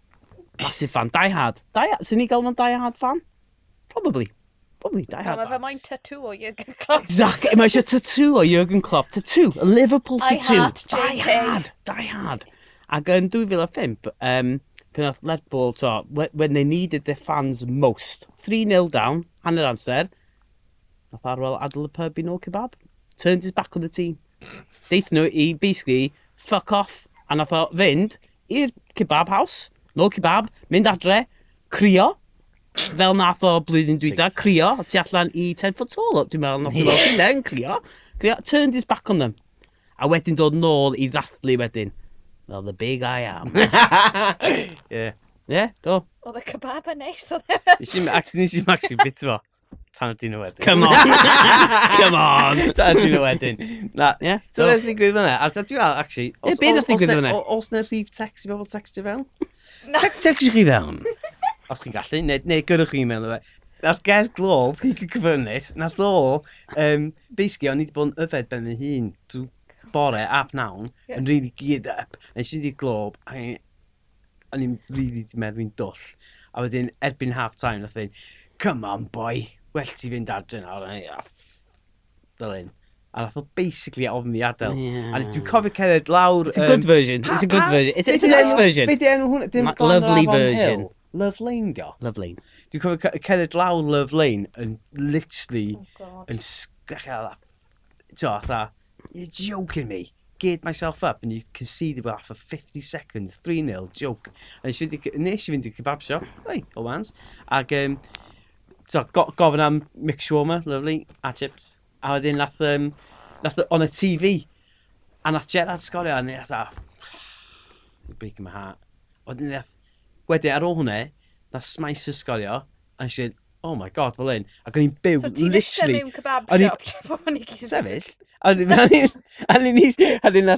Massive fan. Die Hard. Die Hard. Sy'n i gael mewn Die Hard fan? Probably. Probably Die Hard. Mae fe moyn tattoo o Jürgen Klopp. Exactly. Mae eisiau tattoo o Jürgen Klopp. Tattoo. A Liverpool tattoo. Hard. Die Hard. Die Hard. Ac yn 2005, um, pan oedd Ledball, to, when they needed their fans most. 3-0 down, hanner amser. Nath Arwel adl y pub i no kebab. Turned his back on the team. Deith nhw i, basically, fuck off. A nath o fynd i'r kebab house lol kebab, mynd adre, crio, fel nath o blwyddyn dwyda, crio, tu allan i 10 foot tall, dwi'n meddwl, nath yeah. o ddyn, crio, crio, turned his back on them. A wedyn dod nôl i ddathlu wedyn. Well, the big I am. <laughs> yeah. Yeah, do. Oedd y kebab yn neis, oedd e? <laughs> Nes i'n actually nes i'n actually bit fo. Tan dyn nhw wedyn. Come on! <laughs> Come on! Tan dyn nhw wedyn. Na, yeah, so beth ddigwydd fyna? A dwi'n dwi actually... Os, yeah, beth ddigwydd fyna? Os na rhif text i bobl text i fewn? Tegwch chi fewn. Os chi'n gallu, neu, neu gyrwch chi'n meddwl. fe. Na'r ger glob, hi y cyfynnes, na ddo, um, basically, o'n i wedi bod yn yfed ben y hun drwy bore ap nawn, yeah. yn really geared up. A nes i wedi glob, a o'n i'n really di meddwl fi'n dwll. A wedyn, erbyn half time, nath e o'n, come on boy, well ti fynd adre nawr. Dylun. A nath o basically ofn i adael. Yeah. A dwi'n cofio cedded lawr... It's a good version. It's a good version. It's, it's a nice version. Be di enw hwnna? Dim Lovely version. Hill. Love Lane dio? Love Lane. Dwi'n cofio cedded lawr Love Lane yn literally... Oh yn sgachau e T'o, atha, you're joking me. Geared myself up and you conceded about for 50 seconds. 3-0, joke. A nes i fynd i kebab shop. Oi, o wans. Ac, um, t'o, gofyn am mix shawarma, lovely, a chips. A wedyn nath, um, nath on y TV. A nath Gerard sgorio, a e, nath a... <sighs> breaking my heart. Wedyn nath, wedyn ar ôl hwnna, nath Smicer sgorio, a nes i dweud, oh my god, fel un. Ac o'n i'n byw, so, literally. So ti'n kebab shop, tra bod o'n i <laughs> gyd. Sefyll. A o'n i'n, a o'n i'n,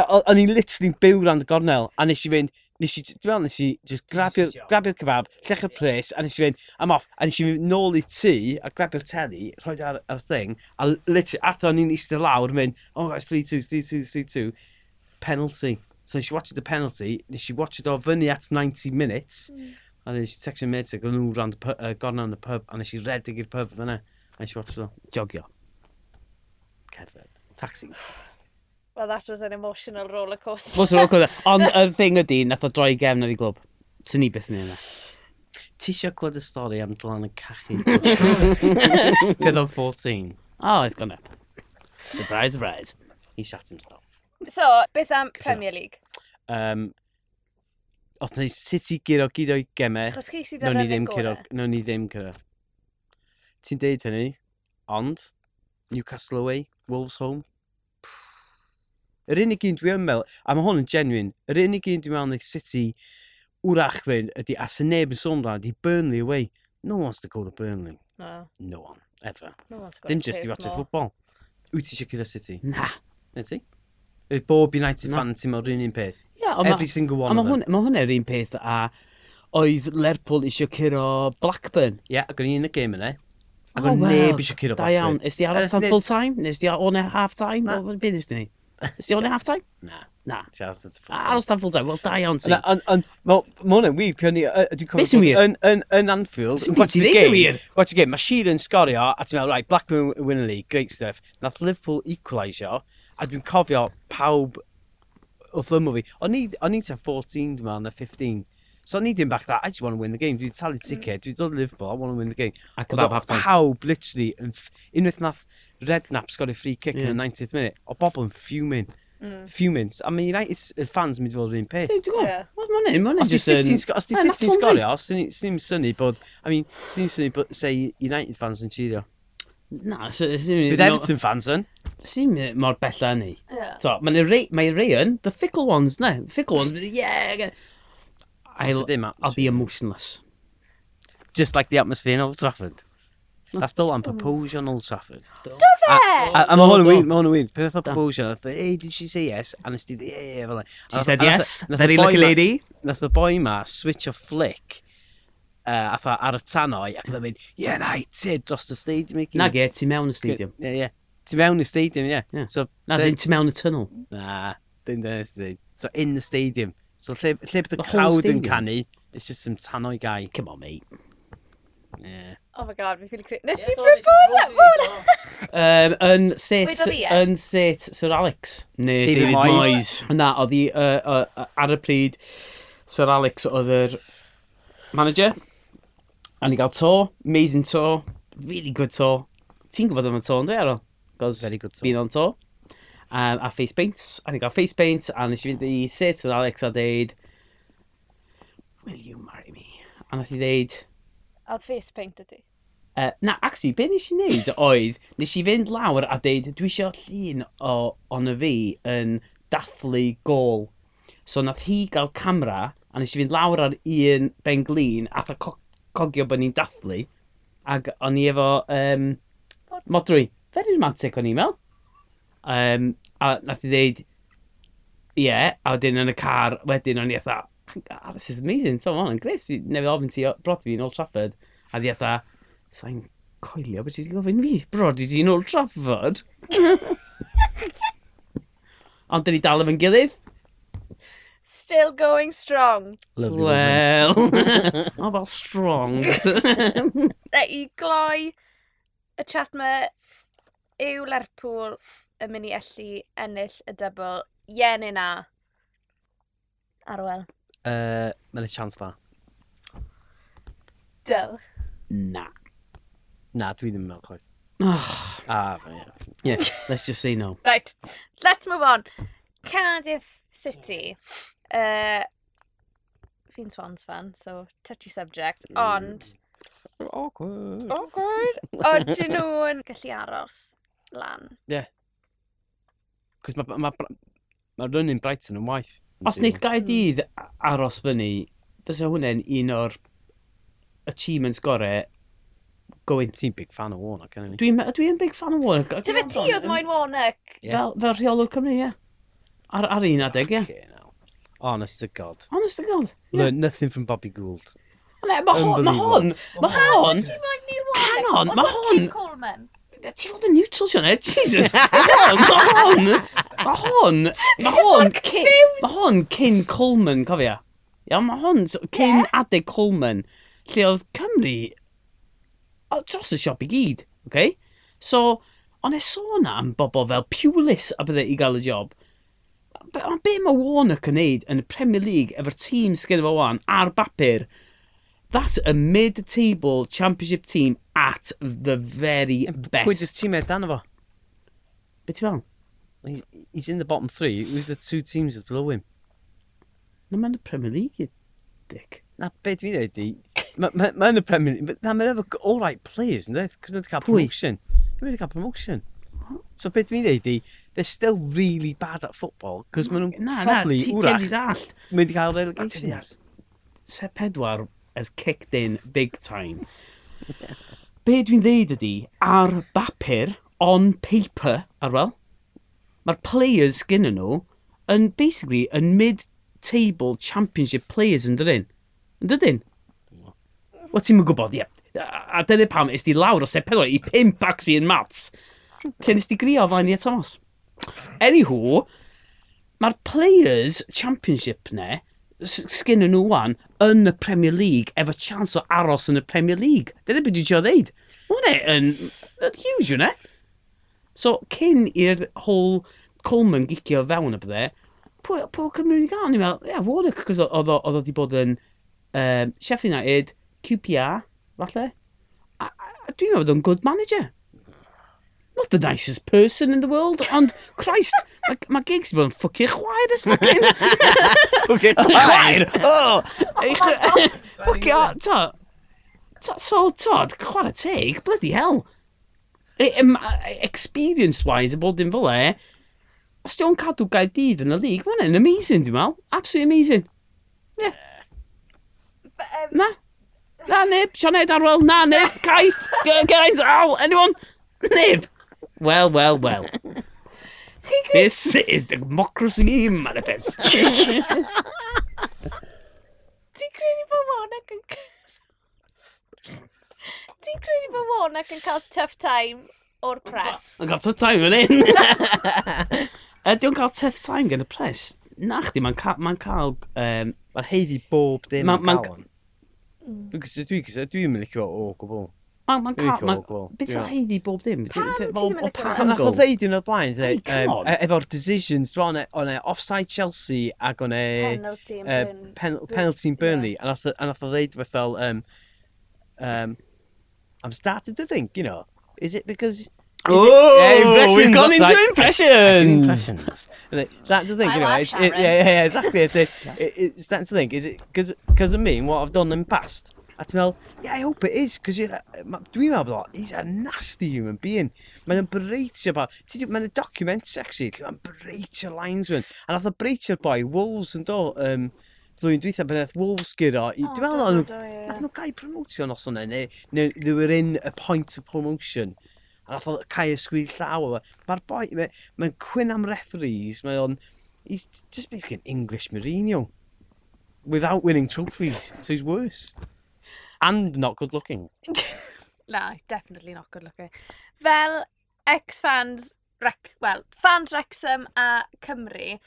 a o'n i'n literally byw rand y gornel, a nes i fynd, nes i, dwi'n meddwl, nes i just grabio'r grabio kebab, llech y pres, a nes i fynd, I'm off, a nes i fynd nôl i tŷ, a grabio'r teli, rhoi ar, ar thing, a literally, atho ni'n eistedd lawr, mynd, oh, guys, 3-2, 3-2, 3-2, penalty. So nes i watch the penalty, nes i watch it o fyny at 90 minutes, mm. a nes i textio'n mynd, ac o'n nhw rand uh, gorna yn y pub, a nes i redeg i'r pub fyna, a nes i watch it o, jogio. Cerdded. Taxi. Well, that was an emotional roller coaster. Fos roller coaster. <laughs> Ond y thing ydy, nath o droi gefn ar ei glwb. Swn ni beth ni'n Ti eisiau clywed y stori am dylan y cachu? Peth o'n 14. Oh, it's gone up. Surprise, surprise. He shat himself. So, beth am Premier League? Um, Oedd ni City gyro gyd o'i gemau. Chos chi sydd ar no, ddim curo. No, ni ddim gyro. Ti'n deud hynny, ond Newcastle away, Wolves home. Yr unig un dwi yn meddwl, a mae hwn yn genuine, yr unig un dwi'n meddwl wneud City wrach fynd ydy, a sy'n neb yn sôn dan, ydy Burnley away. No one wants to go to Burnley. No. No one, ever. No one's got Dim just i watch y football. Wyt ti eisiau gyda City? Na. Ne ti? Ydy bob United fan ti'n meddwl rhywun un peth? Yeah, Every ma, single one of them. Mae hwnna'r un peth a oedd Lerpwl eisiau curo Blackburn. Ie, yeah, ac o'n i'n y game yna. Ac o'n neb eisiau curo Blackburn. Da iawn, ys di aros tan full time? Nes di o ne half time? Beth ysdi ni? Ysdi hwn yn half-time? Na. Na. Siarad at full Aros tan full-time, wel da iawn ti. Ond, wel, mae hwnna'n wir, pion ni, dwi'n cofio, yn, yn, yn Anfield, yn watch the game, watch the game, mae Sheeran sgorio, a ti'n meddwl, right, Blackburn win the league, great stuff. Nath Liverpool equalisio, a dwi'n cofio pawb wrth ymw fi. O'n i'n ta 14 meddwl, na 15. So o'n i ddim bach that, I just want to win the game. Dwi'n talu ticket, dwi'n dod Liverpool, I want to win the game. Ac oedd pawb, literally, unwaith nath Redknapp got a free kick yeah. in the 90th minute, o bobl yn fuming. Mm. Fuming. A mae United uh, fans mynd i fod yr un peth. Dwi'n gwybod. Mae'n hyn, mae'n hyn. Os di City'n um, sgorio, os ddim e, syni bod, I mean, sy'n syni bod, say, United fans yn cheerio. Na, Bydd Everton fans yn. Sy'n mynd uh, mor bella ni. Yeah. So, mae'n rei, mae rei yn, the fickle ones, ne? Fickle ones, <laughs> yeah. I'll, I'll be emotionless. Just like the atmosphere in Old Trafford. Nath Dylan am proposio Old Trafford. Do fe? A mae hwn yn wir, mae hwn yn wir. Peth o proposio, nath e, hey, did she say yes? A nes di, yeah, fel She said yes, very lucky lady. Nath y boi ma switch o flick uh, atho ar y tanoi ac oedd yn mynd, yeah, na, i tid dros y stadium i gyd. Na ge, ti mewn y stadium. Ie, ie. Ti mewn y stadium, ie. Yeah. So, na, then, ti mewn y tunnel. Na, dim dyna sy'n dweud. So, in the stadium. So, lle, lle bydd y crowd yn canu, it's just some tanoi guy. Come on, mate. Yeah. Oh my god, fi'n ffili cri... Nes ti propose at fwn? Um, yn set, Wedodd hi, ie? yn set Sir Alex. Ne, David David Moyes. Moyes. Na, oedd hi uh, uh, ar y pryd Sir Alex oedd yr manager. A ni gael to, amazing to, really good to. Ti'n gwybod am y to, ynddo, e, Ero? Cos Very good to. Been on to. Um, a face paints. A ni gael face paints. A nes i fynd i set Sir Alex a deud, Will you marry me? A nath i ddeud, A face paint ydy. Uh, na, actually, be nes i wneud <laughs> oedd, nes i fynd lawr a deud, dwi eisiau llun o on y fi yn dathlu gol. So nath hi gael camera, a nes i fynd lawr ar un ben glin, a tha co cogio bod ni'n dathlu, ac o'n i efo um, modrwy. Very romantic o'n i mewn. Um, a nath i ddeud, ie, yeah, a wedyn yn y car, wedyn o'n i eitha, oh, this is amazing, so on, yn gres, Nefyd ofyn ti brod fi yn Old Trafford, a di eitha, sa'n coelio beth ti wedi gofyn fi, brod i ti'n Old Trafford? <laughs> Ond dyn ni dal efo'n gilydd. Still going strong. Lovely. Well, oh, well, strong. <laughs> Reit, i gloi y chat ma yw Lerpwl yn mynd i allu ennill y dybl, ie neu na? Arwel. Uh, Mae'n y chance dda. Dyl. Na. Na, dwi ddim yn meddwl chwaith. Oh. Ah, fe, ie. Yeah, let's just say no. <laughs> Right, let's move on. Cardiff City. Uh, Fi'n Swans fan, so touchy subject, ond... Mm. Awkward. Awkward. Ond dyn <laughs> nhw'n gallu aros lan. Yeah. Cos mae ma, ma, ma, ma running Brighton yn waith. Os wneud Gaerdydd aros fyny, fysa hwnna'n un o'r achievements gorau going... Ti'n big fan o Warnock, yn Dwi'n dwi big fan o Warnock. Dyfa ti oedd moyn Warnock? Fel, fel rheolwr Cymru, ie. Ar, ar un adeg, ie. Yeah. Honest to God. Honest to God. Yeah. Learn nothing from Bobby Gould. Ne, mae hon, mae hon, mae hon, hang on, mae hon, ti fod yn neutral, Sione? Jesus! Mae hon... Mae hon... Mae hon... Mae hon cyn Coleman, cofio. Ia, mae hon cyn yeah. adeg Coleman, lle oedd Cymru dros y siop i gyd, okay? So, ond e sôn am bobl fel Pulis a bydde i gael y job. Ond be mae Warnock yn neud yn y Premier League efo'r tîm sgynnu fo wan ar bapur, That's a mid-table championship team at the very best. Pwy dy tîmau dan efo? Be ti fel? He's in the bottom three. Who's the two teams that below him? Na mae'n y Premier League, you dick. Na, be dwi'n dweud di? Mae'n y Premier League. Na, mae'n efo all right players, ynddo? Cos mae'n cael promotion. Mae'n wedi cael promotion. So be dwi'n dweud di, they're still really bad at football, cos maen nhw'n probably, wrach, mynd i cael relegations. Sef pedwar has kicked in big time. Be dwi'n ddeud ydi, ar bapur, on paper, ar fel, mae'r players gyda nhw yn basically yn mid-table championship players yn dydyn. Yn dydyn? Wel, ti'n gwybod, ie. Yeah. A dyna pam, ys di lawr o sef pedwar i pimp axi yn mats. Cyn ys di grio fain i Thomas. Anywho, mae'r Players Championship ne, sgyn nhw wan, yn y Premier League efo chance o aros yn y Premier League. Dyna beth dwi'n siarad ddeud. Mae hwnna yn huge yna. So, cyn i'r whole Coleman gicio fewn y bydde, pwy, pwy Cymru ni gael? Ni'n meddwl, ia, yeah, Warnock, cos oedd o wedi bod yn um, Sheffield United, QPR, falle. A, a, a dwi'n meddwl bod o'n good manager not the nicest person in the world, ond, Christ, mae ma gigs i bod yn ffwcio chwaer ys ffwcin. <laughs> Ffwcio chwaer? Oh! <laughs> Ffwcio, to, so, Todd, chwarae teg, bloody hell. E, e, experience-wise, y bod dim fel e, os diolch yn cadw gael dydd yn y lig, mae'n yn amazing, dwi'n meddwl. Absolutely amazing. Yeah. Na. Na, neb. Sianed Arwel. Na, neb. Caeth. Geraint Al. Anyone? Neb. Well, well, well. <laughs> this is democracy manifest. <laughs> Ti'n credu bod Warnock yn... Ti'n credu bod Warnock yn cael tough time o'r press? Yn cael tough time yn un. <laughs> Ydy o'n cael tough time gen y press? Na chdi, mae'n cael... Mae'n cael um, Mae'n heiddi bob dim yn cael hwn. Dwi'n dwi'n mynd licio o gwbl. Mae'n ma cael... Cool, cool. Beth yw'n heiddi bob dim? Pam? Nath o ddeud yn o'r blaen, efo'r decisions, dwi'n e, o'n e offside Chelsea ac o'n e... Penalty in Burnley. A nath o ddeud beth fel... Um, I'm starting to think, you know, is it because Is oh, it, yeah, we've gone into like, impressions. impressions. that's the thing, I you know. It's, it, yeah, yeah, exactly. It's, it, it, <laughs> it's that's the thing. Is it because of me and what I've done in the past? A ti'n meddwl, yeah, I hope it is, cos dwi'n meddwl, he's a nasty human being. Mae'n breitio pa, mae'n y document sexy, lle mae'n breitio lines fy'n. A nath o breitio'r boi, Wolves yn do, um, flwyddyn dweitha, bydd Wolves gyda, oh, dwi'n meddwl, nath nhw, nhw gael promotio nos o'n e, neu, neu they were in a point of promotion. A nath o cael ysgwyd llaw o. Mae'r boi, mae'n mae cwyn am referees, mae o'n, he's just basically an English Mourinho. Without winning trophies, so he's worse. And not good looking. <laughs> Na, definitely not good looking. Fel ex-fans, well, fans Wrexham a Cymru,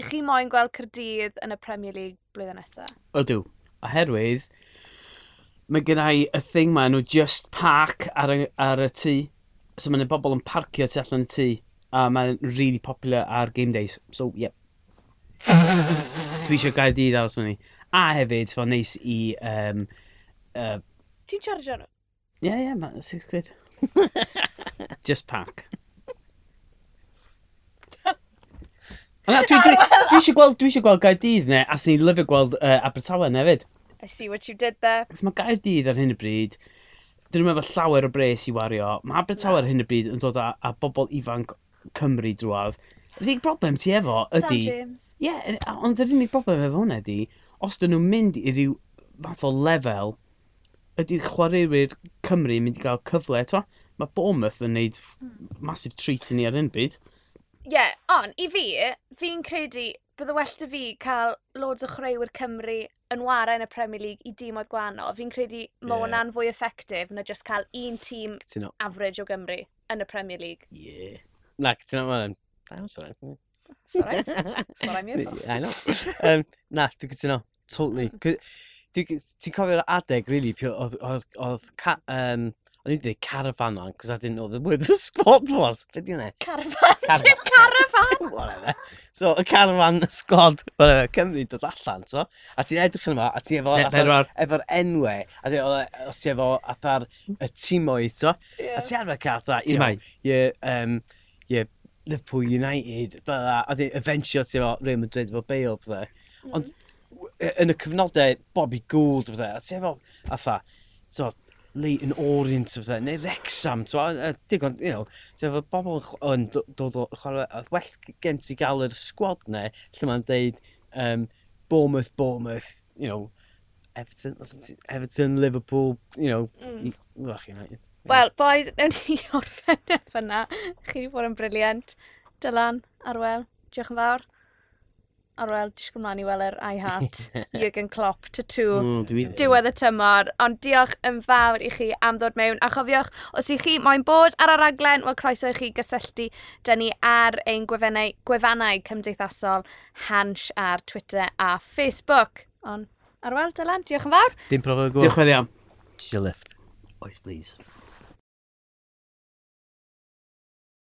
i chi moyn gweld Cyrdydd yn y Premier League blwyddyn nesaf? Ydw, oherwydd mae gen i y thing ma, nhw just park ar y, ar y tŷ. So mae'n bobl yn parcio tu allan y tŷ, a mae'n really popular ar game days. So, yep. Dwi eisiau gael dydd aros o'n. A hefyd, so neis i... Um, uh, Ti'n charge nhw? Ie, ie, ma, six quid. <laughs> Just pack. <laughs> Dwi eisiau gweld, dwi eisiau gweld Gaerdydd ne, a sy'n ni'n lyfio gweld uh, Abertawe hefyd. I see what you did there. Cos mae Gaerdydd ar hyn y bryd, dyn nhw'n efo llawer o bres i wario. Mae Abertawe ar hyn y bryd yn dod â, â bobl ifanc Cymru drwad. Yr unig broblem ti efo ydy... Dan James. Ie, yeah, ond yr unig broblem efo hwnna ydy, os dyn nhw'n mynd i ryw fath o lefel, ydy'r chwaraewyr Cymru yn mynd i gael cyfle, to? Mae Bournemouth yn neud hmm. massive treat i ni ar hyn byd. Ie, yeah, on, i fi, fi'n credu bydde well dy fi cael loads o chwaraewyr Cymru yn warau yn y Premier League i dim oedd gwahanol. Fi'n credu mae yeah. hwnna'n fwy effectif na just cael un tîm average o Gymru yn y Premier League. Ie. Yeah. Na, cytuno, mae'n... Sorry. Sorry, mi I know. <laughs> Um, na, dwi'n gytuno. Totally. Hmm. Ti'n cofio'r adeg, really, oedd... Um, O'n i wedi dweud carafan man, because I didn't know the word the squad was. Be di hwnna? Carafan, dim carafan! <laughs> Whatever. So, y caravan, y squad, whatever, Cymru dod allan, so. A ti'n edrych yn yma, a ti efo... Efo'r efo enwe, a ti, o, ti efo atha'r y tîmoedd, so. Yeah. A ti arfer cael atha, you know, ie, um, yeah, Liverpool United, bydda, a di e eventually efo Real Madrid efo Bale, bydda. Mm. Ond yn y cyfnodau Bobby Gould, bydda, a ti efo, a tha, ti'n Leighton Orient, bydda, neu Rexham, ti'n digon, you know, ti efo bobl yn dod o chwarae, well gen ti gael yr sgwad ne, lle mae'n deud um, Bournemouth, Bournemouth, you know, Everton, Everton, Liverpool, you know, mm. United. Wel, boys, newn ni <laughs> orffen fyna. Chi wedi bod yn briliant. Dylan, Arwel, diolch yn fawr. Arwel, disgwyl mlaen i weld yr I Heart <laughs> Jürgen Klopp tattoo mm, dwi... diwedd y tymor. Ond diolch yn fawr i chi am ddod mewn. A chofiwch, os i chi moyn bod ar y raglen, wel croeso i chi gysylltu dyn ni ar ein gwefannau, gwefannau cymdeithasol Hansh ar Twitter a Facebook. Ond Arwel, Dylan, diolch yn fawr. Dim problem o gwrdd. Diolch yn iawn. Did lift? Oes, please.